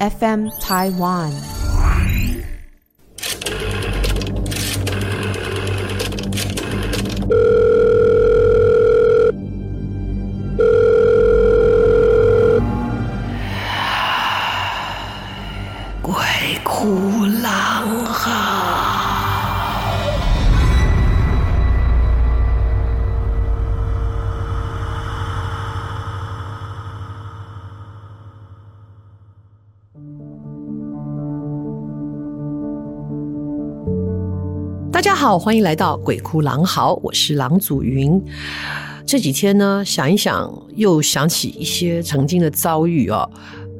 FM Taiwan。好，欢迎来到鬼哭狼嚎，我是郎祖云。这几天呢，想一想，又想起一些曾经的遭遇哦。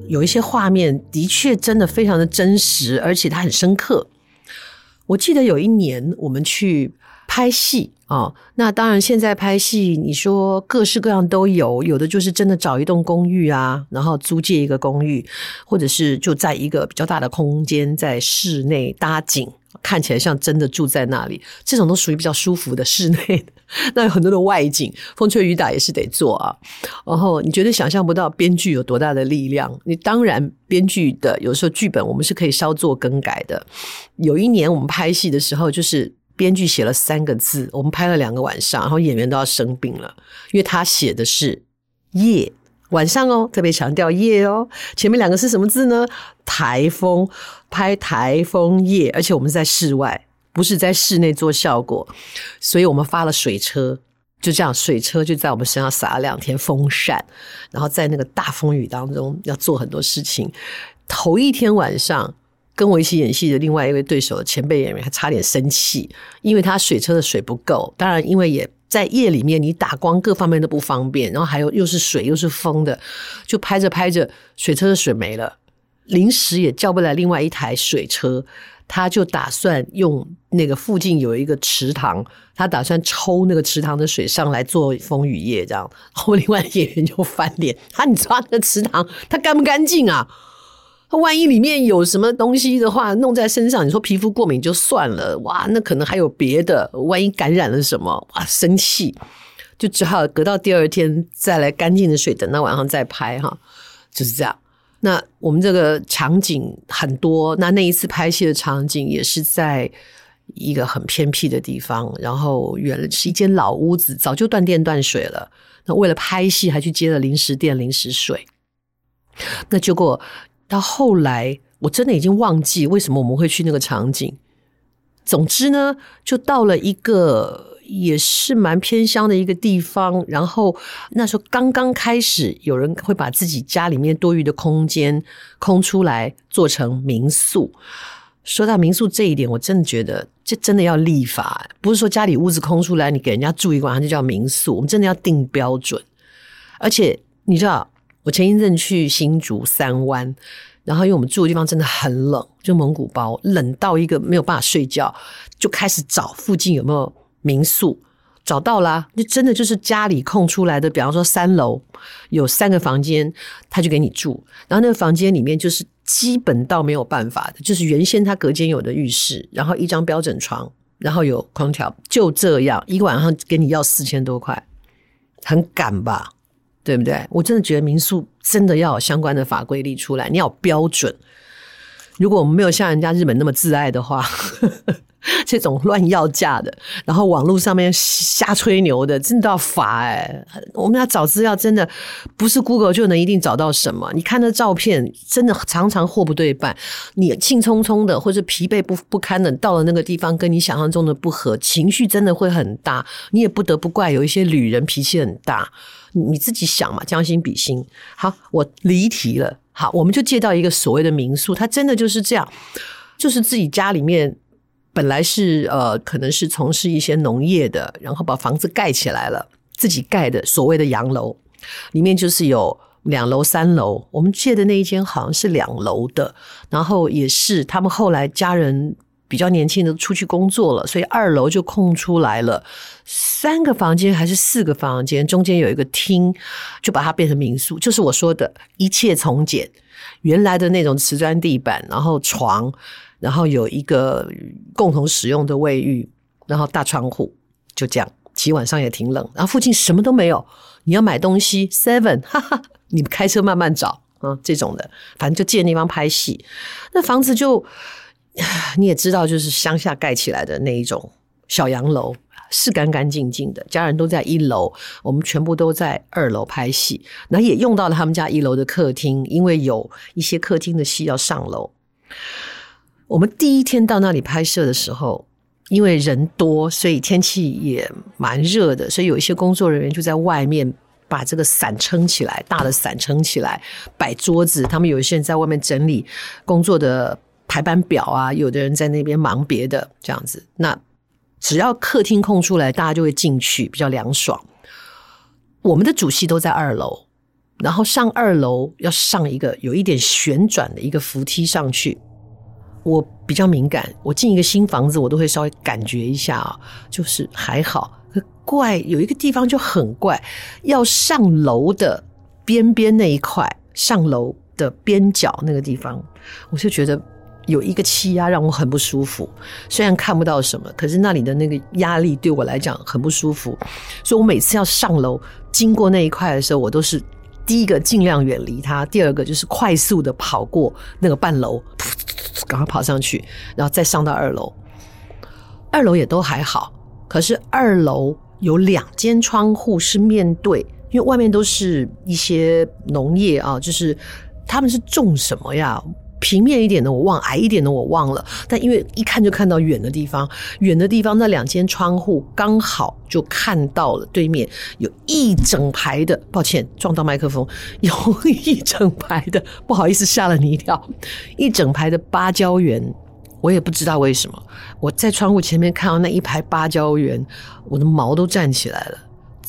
有一些画面的确真的非常的真实，而且它很深刻。我记得有一年我们去拍戏哦，那当然现在拍戏，你说各式各样都有，有的就是真的找一栋公寓啊，然后租借一个公寓，或者是就在一个比较大的空间，在室内搭景。看起来像真的住在那里，这种都属于比较舒服的室内。那有很多的外景，风吹雨打也是得做啊。然后你觉得想象不到编剧有多大的力量？你当然编剧的有时候剧本我们是可以稍作更改的。有一年我们拍戏的时候，就是编剧写了三个字，我们拍了两个晚上，然后演员都要生病了，因为他写的是夜。晚上哦，特别强调夜哦。前面两个是什么字呢？台风，拍台风夜，而且我们是在室外，不是在室内做效果，所以我们发了水车，就这样，水车就在我们身上洒了两天风扇，然后在那个大风雨当中要做很多事情。头一天晚上，跟我一起演戏的另外一位对手的前辈演员还差点生气，因为他水车的水不够，当然因为也。在夜里面，你打光各方面都不方便，然后还有又是水又是风的，就拍着拍着，水车的水没了，临时也叫不来另外一台水车，他就打算用那个附近有一个池塘，他打算抽那个池塘的水上来做风雨夜这样。然后另外演员就翻脸，他你知道那个池塘它干不干净啊？万一里面有什么东西的话，弄在身上，你说皮肤过敏就算了，哇，那可能还有别的，万一感染了什么，哇，生气，就只好隔到第二天再来干净的水，等到晚上再拍哈，就是这样。那我们这个场景很多，那那一次拍戏的场景也是在一个很偏僻的地方，然后原来是一间老屋子，早就断电断水了。那为了拍戏，还去接了临时电、临时水，那结果。到后来，我真的已经忘记为什么我们会去那个场景。总之呢，就到了一个也是蛮偏乡的一个地方。然后那时候刚刚开始，有人会把自己家里面多余的空间空出来做成民宿。说到民宿这一点，我真的觉得这真的要立法，不是说家里屋子空出来，你给人家住一晚上就叫民宿。我们真的要定标准，而且你知道。我前一阵去新竹三湾，然后因为我们住的地方真的很冷，就蒙古包，冷到一个没有办法睡觉，就开始找附近有没有民宿，找到啦，就真的就是家里空出来的，比方说三楼有三个房间，他就给你住，然后那个房间里面就是基本到没有办法的，就是原先他隔间有的浴室，然后一张标准床，然后有空调，就这样一个晚上给你要四千多块，很赶吧？对不对？我真的觉得民宿真的要有相关的法规立出来，你要有标准。如果我们没有像人家日本那么自爱的话，这种乱要价的，然后网络上面瞎吹牛的，真的要罚哎！我们要找资料，真的不是 Google 就能一定找到什么。你看那照片，真的常常货不对半。你兴冲冲的，或者疲惫不不堪的，到了那个地方，跟你想象中的不合，情绪真的会很大。你也不得不怪有一些旅人脾气很大。你自己想嘛，将心比心。好，我离题了。好，我们就借到一个所谓的民宿，它真的就是这样，就是自己家里面本来是呃，可能是从事一些农业的，然后把房子盖起来了，自己盖的所谓的洋楼，里面就是有两楼、三楼。我们借的那一间好像是两楼的，然后也是他们后来家人。比较年轻的出去工作了，所以二楼就空出来了三个房间还是四个房间，中间有一个厅，就把它变成民宿。就是我说的一切从简，原来的那种瓷砖地板，然后床，然后有一个共同使用的卫浴，然后大窗户，就这样。其实晚上也挺冷，然后附近什么都没有，你要买东西，seven，哈哈，你开车慢慢找。嗯，这种的，反正就借那地方拍戏。那房子就 你也知道，就是乡下盖起来的那一种小洋楼，是干干净净的，家人都在一楼，我们全部都在二楼拍戏。那也用到了他们家一楼的客厅，因为有一些客厅的戏要上楼。我们第一天到那里拍摄的时候，因为人多，所以天气也蛮热的，所以有一些工作人员就在外面把这个伞撑起来，大的伞撑起来，摆桌子。他们有一些人在外面整理工作的排班表啊，有的人在那边忙别的，这样子。那只要客厅空出来，大家就会进去，比较凉爽。我们的主戏都在二楼，然后上二楼要上一个有一点旋转的一个扶梯上去。我比较敏感，我进一个新房子，我都会稍微感觉一下啊，就是还好。怪有一个地方就很怪，要上楼的边边那一块，上楼的边角那个地方，我就觉得有一个气压让我很不舒服。虽然看不到什么，可是那里的那个压力对我来讲很不舒服，所以我每次要上楼经过那一块的时候，我都是。第一个尽量远离它，第二个就是快速的跑过那个半楼，赶快跑上去，然后再上到二楼。二楼也都还好，可是二楼有两间窗户是面对，因为外面都是一些农业啊，就是他们是种什么呀？平面一点的我忘，矮一点的我忘了。但因为一看就看到远的地方，远的地方那两间窗户刚好就看到了对面有一整排的，抱歉撞到麦克风，有一整排的，不好意思吓了你一跳，一整排的芭蕉园，我也不知道为什么，我在窗户前面看到那一排芭蕉园，我的毛都站起来了，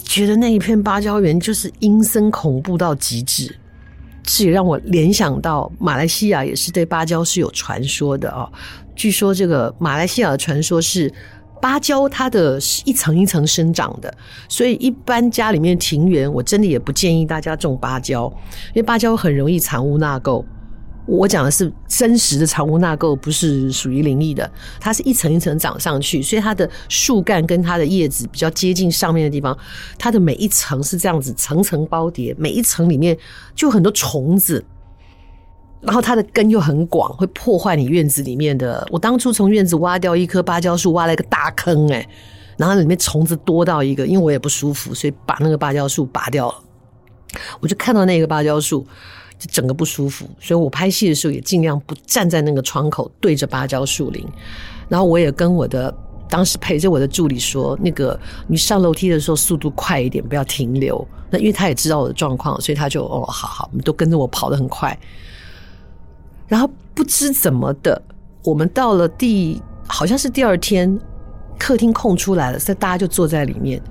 觉得那一片芭蕉园就是阴森恐怖到极致。这也让我联想到马来西亚也是对芭蕉是有传说的哦。据说这个马来西亚的传说是芭蕉它的是一层一层生长的，所以一般家里面庭园我真的也不建议大家种芭蕉，因为芭蕉很容易藏污纳垢。我讲的是真实的藏污纳垢，不是属于灵异的。它是一层一层长上去，所以它的树干跟它的叶子比较接近上面的地方，它的每一层是这样子层层包叠，每一层里面就很多虫子，然后它的根又很广，会破坏你院子里面的。我当初从院子挖掉一棵芭蕉树，挖了一个大坑，欸，然后里面虫子多到一个，因为我也不舒服，所以把那个芭蕉树拔掉了。我就看到那个芭蕉树。就整个不舒服，所以我拍戏的时候也尽量不站在那个窗口对着芭蕉树林。然后我也跟我的当时陪着我的助理说：“那个你上楼梯的时候速度快一点，不要停留。”那因为他也知道我的状况，所以他就哦，好好，我们都跟着我跑得很快。然后不知怎么的，我们到了第好像是第二天，客厅空出来了，所以大家就坐在里面。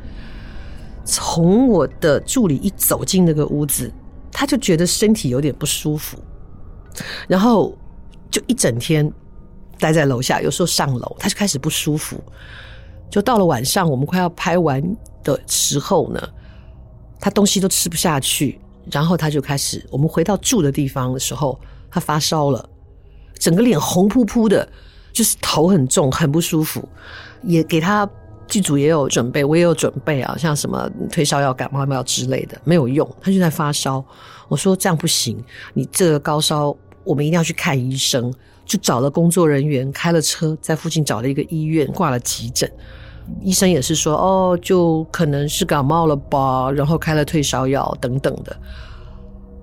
从我的助理一走进那个屋子。他就觉得身体有点不舒服，然后就一整天待在楼下，有时候上楼，他就开始不舒服。就到了晚上，我们快要拍完的时候呢，他东西都吃不下去，然后他就开始，我们回到住的地方的时候，他发烧了，整个脸红扑扑的，就是头很重，很不舒服，也给他。剧组也有准备，我也有准备啊，像什么退烧药、感冒药之类的，没有用，他就在发烧。我说这样不行，你这个高烧，我们一定要去看医生。就找了工作人员，开了车，在附近找了一个医院，挂了急诊。医生也是说，哦，就可能是感冒了吧，然后开了退烧药等等的。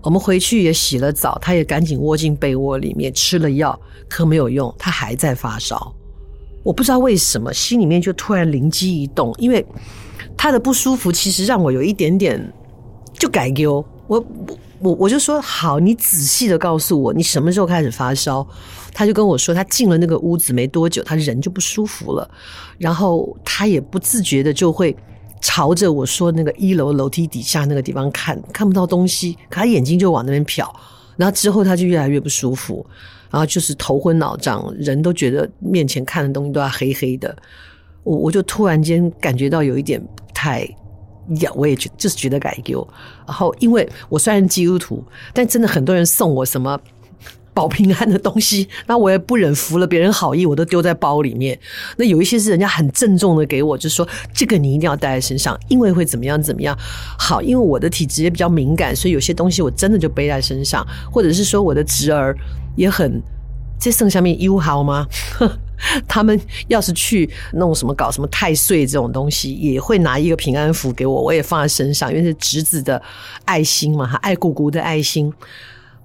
我们回去也洗了澡，他也赶紧窝进被窝里面吃了药，可没有用，他还在发烧。我不知道为什么，心里面就突然灵机一动，因为他的不舒服，其实让我有一点点就改丢。我我我就说好，你仔细的告诉我，你什么时候开始发烧？他就跟我说，他进了那个屋子没多久，他人就不舒服了，然后他也不自觉的就会朝着我说那个一楼楼梯底下那个地方看，看不到东西，可他眼睛就往那边瞟，然后之后他就越来越不舒服。然后就是头昏脑胀，人都觉得面前看的东西都要黑黑的。我我就突然间感觉到有一点不太，呀，我也觉就是觉得改丢。然后因为我虽然基督徒，但真的很多人送我什么保平安的东西，那我也不忍服了别人好意，我都丢在包里面。那有一些是人家很郑重的给我，就是说这个你一定要带在身上，因为会怎么样怎么样。好，因为我的体质也比较敏感，所以有些东西我真的就背在身上，或者是说我的侄儿也很，这剩下面友好吗？他们要是去弄什么搞什么太岁这种东西，也会拿一个平安符给我，我也放在身上，因为是侄子的爱心嘛，他爱姑姑的爱心。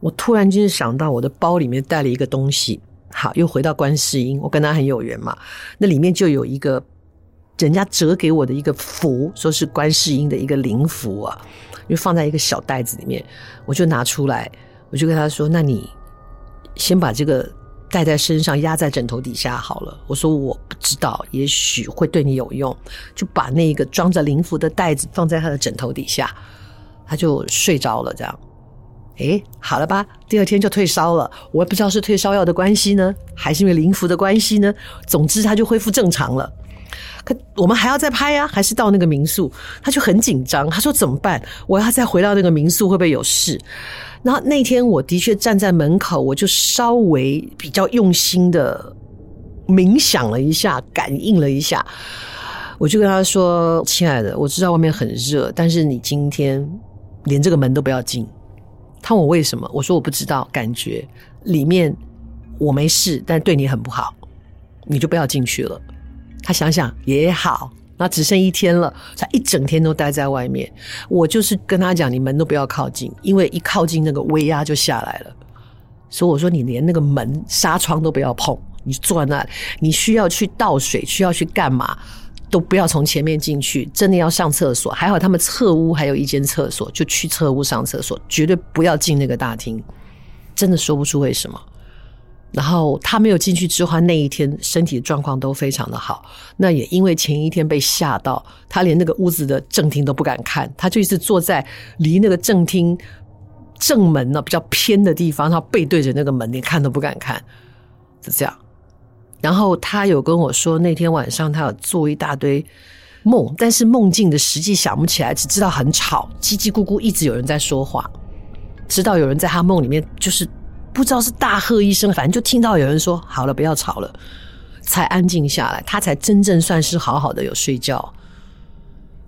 我突然间想到，我的包里面带了一个东西。好，又回到观世音，我跟他很有缘嘛。那里面就有一个人家折给我的一个符，说是观世音的一个灵符啊，就放在一个小袋子里面。我就拿出来，我就跟他说：“那你先把这个带在身上，压在枕头底下好了。”我说：“我不知道，也许会对你有用。”就把那个装着灵符的袋子放在他的枕头底下，他就睡着了，这样。诶，好了吧，第二天就退烧了。我也不知道是退烧药的关系呢，还是因为灵符的关系呢。总之，他就恢复正常了。可我们还要再拍啊，还是到那个民宿？他就很紧张，他说怎么办？我要再回到那个民宿会不会有事？然后那天我的确站在门口，我就稍微比较用心的冥想了一下，感应了一下。我就跟他说：“亲爱的，我知道外面很热，但是你今天连这个门都不要进。”他问我为什么？我说我不知道，感觉里面我没事，但对你很不好，你就不要进去了。他想想也好，那只剩一天了，他一整天都待在外面。我就是跟他讲，你门都不要靠近，因为一靠近那个威压就下来了。所以我说你连那个门纱窗都不要碰，你坐在那，你需要去倒水，需要去干嘛？都不要从前面进去，真的要上厕所。还好他们侧屋还有一间厕所，就去侧屋上厕所，绝对不要进那个大厅。真的说不出为什么。然后他没有进去之后，那一天身体的状况都非常的好。那也因为前一天被吓到，他连那个屋子的正厅都不敢看，他就一直坐在离那个正厅正门呢比较偏的地方，他背对着那个门，连看都不敢看，是这样。然后他有跟我说，那天晚上他有做一大堆梦，但是梦境的实际想不起来，只知道很吵，叽叽咕咕，一直有人在说话，知道有人在他梦里面，就是不知道是大喝一声，反正就听到有人说“好了，不要吵了”，才安静下来，他才真正算是好好的有睡觉。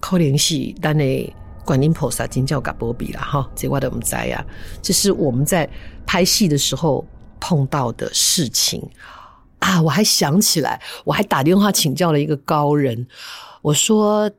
可怜是但那观音菩萨金叫嘎波比了哈，这话的我们在呀，这是我们在拍戏的时候碰到的事情。啊！我还想起来，我还打电话请教了一个高人。我说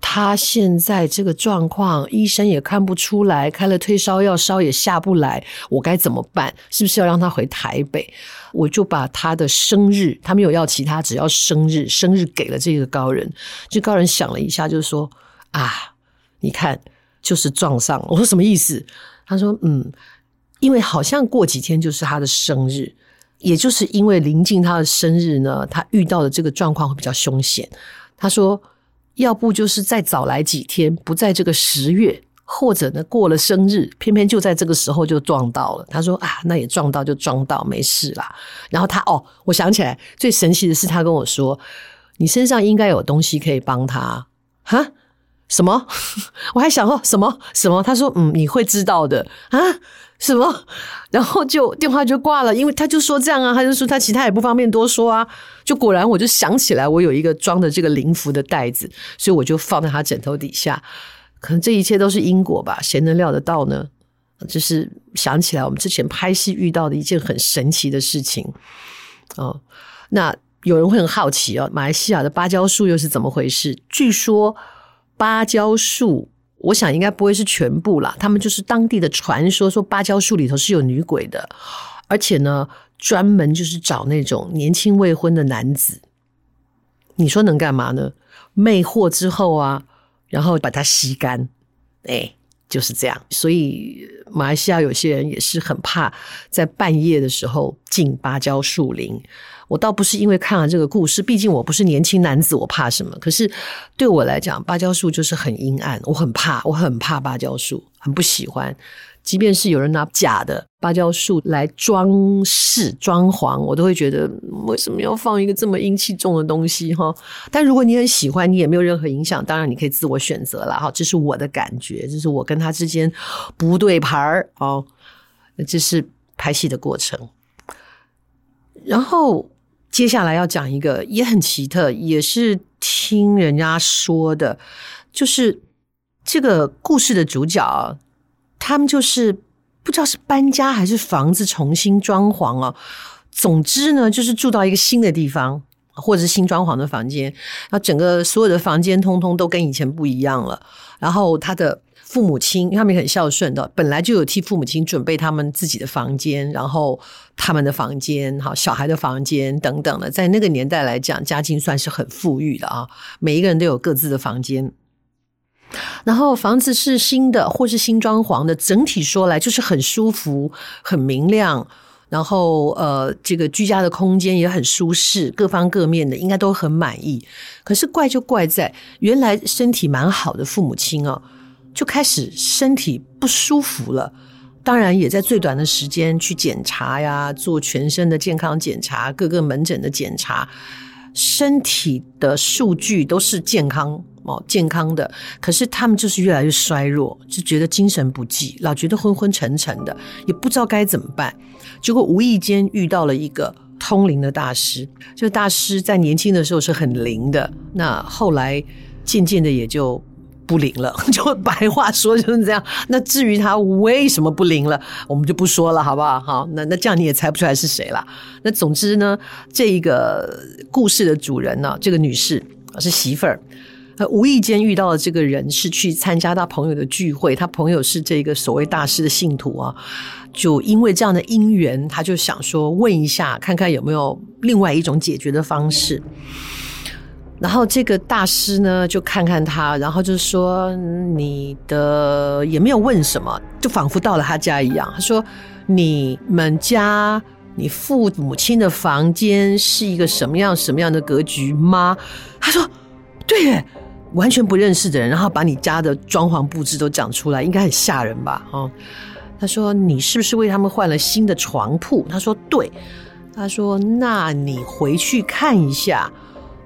他现在这个状况，医生也看不出来，开了退烧药，烧也下不来，我该怎么办？是不是要让他回台北？我就把他的生日，他没有要其他，只要生日，生日给了这个高人。这高人想了一下，就是说啊，你看，就是撞上了。我说什么意思？他说嗯，因为好像过几天就是他的生日。也就是因为临近他的生日呢，他遇到的这个状况会比较凶险。他说，要不就是再早来几天，不在这个十月，或者呢过了生日，偏偏就在这个时候就撞到了。他说啊，那也撞到就撞到，没事啦。然后他哦，我想起来，最神奇的是他跟我说，你身上应该有东西可以帮他哈？什么？我还想说什么什么？他说嗯，你会知道的啊。什么？然后就电话就挂了，因为他就说这样啊，他就说他其他也不方便多说啊。就果然我就想起来，我有一个装的这个灵符的袋子，所以我就放在他枕头底下。可能这一切都是因果吧？谁能料得到呢？就是想起来我们之前拍戏遇到的一件很神奇的事情哦。那有人会很好奇哦，马来西亚的芭蕉树又是怎么回事？据说芭蕉树。我想应该不会是全部啦，他们就是当地的传说，说芭蕉树里头是有女鬼的，而且呢，专门就是找那种年轻未婚的男子。你说能干嘛呢？魅惑之后啊，然后把它吸干，哎，就是这样。所以马来西亚有些人也是很怕在半夜的时候进芭蕉树林。我倒不是因为看了这个故事，毕竟我不是年轻男子，我怕什么？可是对我来讲，芭蕉树就是很阴暗，我很怕，我很怕芭蕉树，很不喜欢。即便是有人拿假的芭蕉树来装饰装潢，我都会觉得为什么要放一个这么阴气重的东西哈？但如果你很喜欢，你也没有任何影响，当然你可以自我选择了哈。这是我的感觉，这是我跟他之间不对盘儿哦，这是。拍戏的过程。然后接下来要讲一个也很奇特，也是听人家说的，就是这个故事的主角，他们就是不知道是搬家还是房子重新装潢啊。总之呢，就是住到一个新的地方，或者是新装潢的房间，然后整个所有的房间通通都跟以前不一样了。然后他的父母亲，他们很孝顺的，本来就有替父母亲准备他们自己的房间，然后他们的房间，好小孩的房间等等的，在那个年代来讲，家境算是很富裕的啊。每一个人都有各自的房间，然后房子是新的或是新装潢的，整体说来就是很舒服、很明亮。然后，呃，这个居家的空间也很舒适，各方各面的应该都很满意。可是怪就怪在，原来身体蛮好的父母亲哦，就开始身体不舒服了。当然，也在最短的时间去检查呀，做全身的健康检查，各个门诊的检查，身体的数据都是健康哦，健康的。可是他们就是越来越衰弱，就觉得精神不济，老觉得昏昏沉沉的，也不知道该怎么办。结果无意间遇到了一个通灵的大师，这个大师在年轻的时候是很灵的，那后来渐渐的也就不灵了，就白话说就是这样。那至于他为什么不灵了，我们就不说了，好不好？好，那那这样你也猜不出来是谁了。那总之呢，这一个故事的主人呢，这个女士是媳妇儿。无意间遇到的这个人是去参加他朋友的聚会，他朋友是这个所谓大师的信徒啊，就因为这样的因缘，他就想说问一下，看看有没有另外一种解决的方式。然后这个大师呢，就看看他，然后就说你的也没有问什么，就仿佛到了他家一样。他说：“你们家你父母亲的房间是一个什么样什么样的格局吗？”他说：“对耶。”完全不认识的人，然后把你家的装潢布置都讲出来，应该很吓人吧？哦，他说你是不是为他们换了新的床铺？他说对。他说那你回去看一下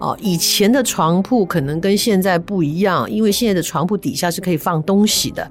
哦，以前的床铺可能跟现在不一样，因为现在的床铺底下是可以放东西的。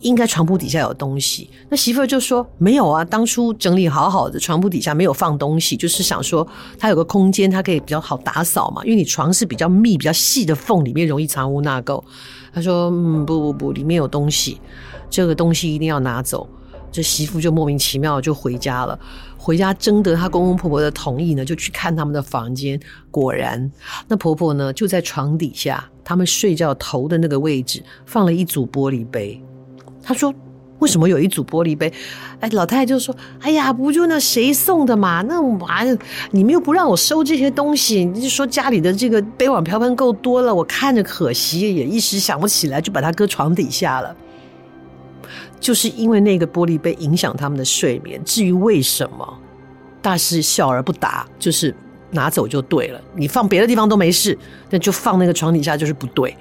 应该床铺底下有东西，那媳妇就说没有啊，当初整理好好的床铺底下没有放东西，就是想说它有个空间，它可以比较好打扫嘛，因为你床是比较密、比较细的缝，里面容易藏污纳垢。他说嗯，不不不，里面有东西，这个东西一定要拿走。这媳妇就莫名其妙就回家了，回家征得她公公婆婆的同意呢，就去看他们的房间，果然那婆婆呢就在床底下，他们睡觉头的那个位置放了一组玻璃杯。她说：“为什么有一组玻璃杯？”哎，老太太就说：“哎呀，不就那谁送的嘛？那玩意你们又不让我收这些东西，你就说家里的这个杯碗瓢盆够多了，我看着可惜，也一时想不起来，就把它搁床底下了。就是因为那个玻璃杯影响他们的睡眠。至于为什么，大师笑而不答，就是拿走就对了。你放别的地方都没事，但就放那个床底下就是不对。”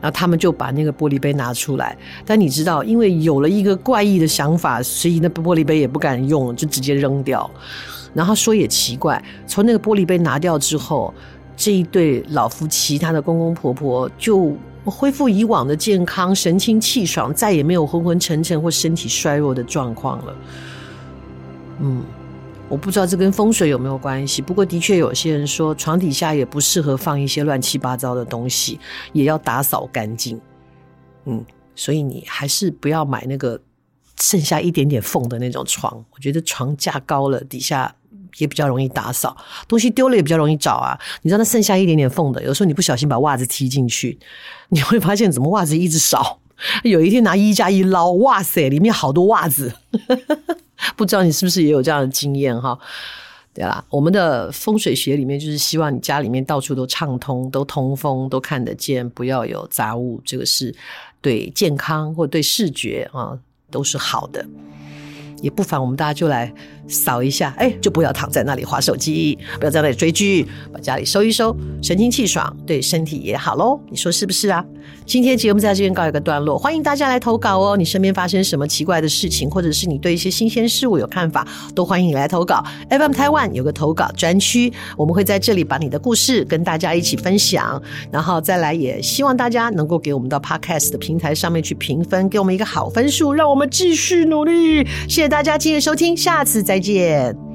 然后他们就把那个玻璃杯拿出来，但你知道，因为有了一个怪异的想法，所以那玻璃杯也不敢用，就直接扔掉。然后说也奇怪，从那个玻璃杯拿掉之后，这一对老夫妻，他的公公婆婆就恢复以往的健康，神清气爽，再也没有昏昏沉沉或身体衰弱的状况了。嗯。我不知道这跟风水有没有关系，不过的确有些人说床底下也不适合放一些乱七八糟的东西，也要打扫干净。嗯，所以你还是不要买那个剩下一点点缝的那种床。我觉得床架高了，底下也比较容易打扫，东西丢了也比较容易找啊。你知道那剩下一点点缝的，有时候你不小心把袜子踢进去，你会发现怎么袜子一直少。有一天拿衣架一捞，哇塞，里面好多袜子。不知道你是不是也有这样的经验哈？对啦，我们的风水学里面就是希望你家里面到处都畅通，都通风，都看得见，不要有杂物。这个是对健康或对视觉啊都是好的。也不妨我们大家就来扫一下，哎，就不要躺在那里划手机，不要在那里追剧，把家里收一收，神清气爽，对身体也好喽。你说是不是啊？今天节目在这边告一个段落，欢迎大家来投稿哦。你身边发生什么奇怪的事情，或者是你对一些新鲜事物有看法，都欢迎你来投稿。FM Taiwan 有个投稿专区，我们会在这里把你的故事跟大家一起分享，然后再来也希望大家能够给我们到 Podcast 的平台上面去评分，给我们一个好分数，让我们继续努力。谢谢。大家今日收听，下次再见。